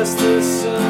just the sun.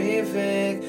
victory.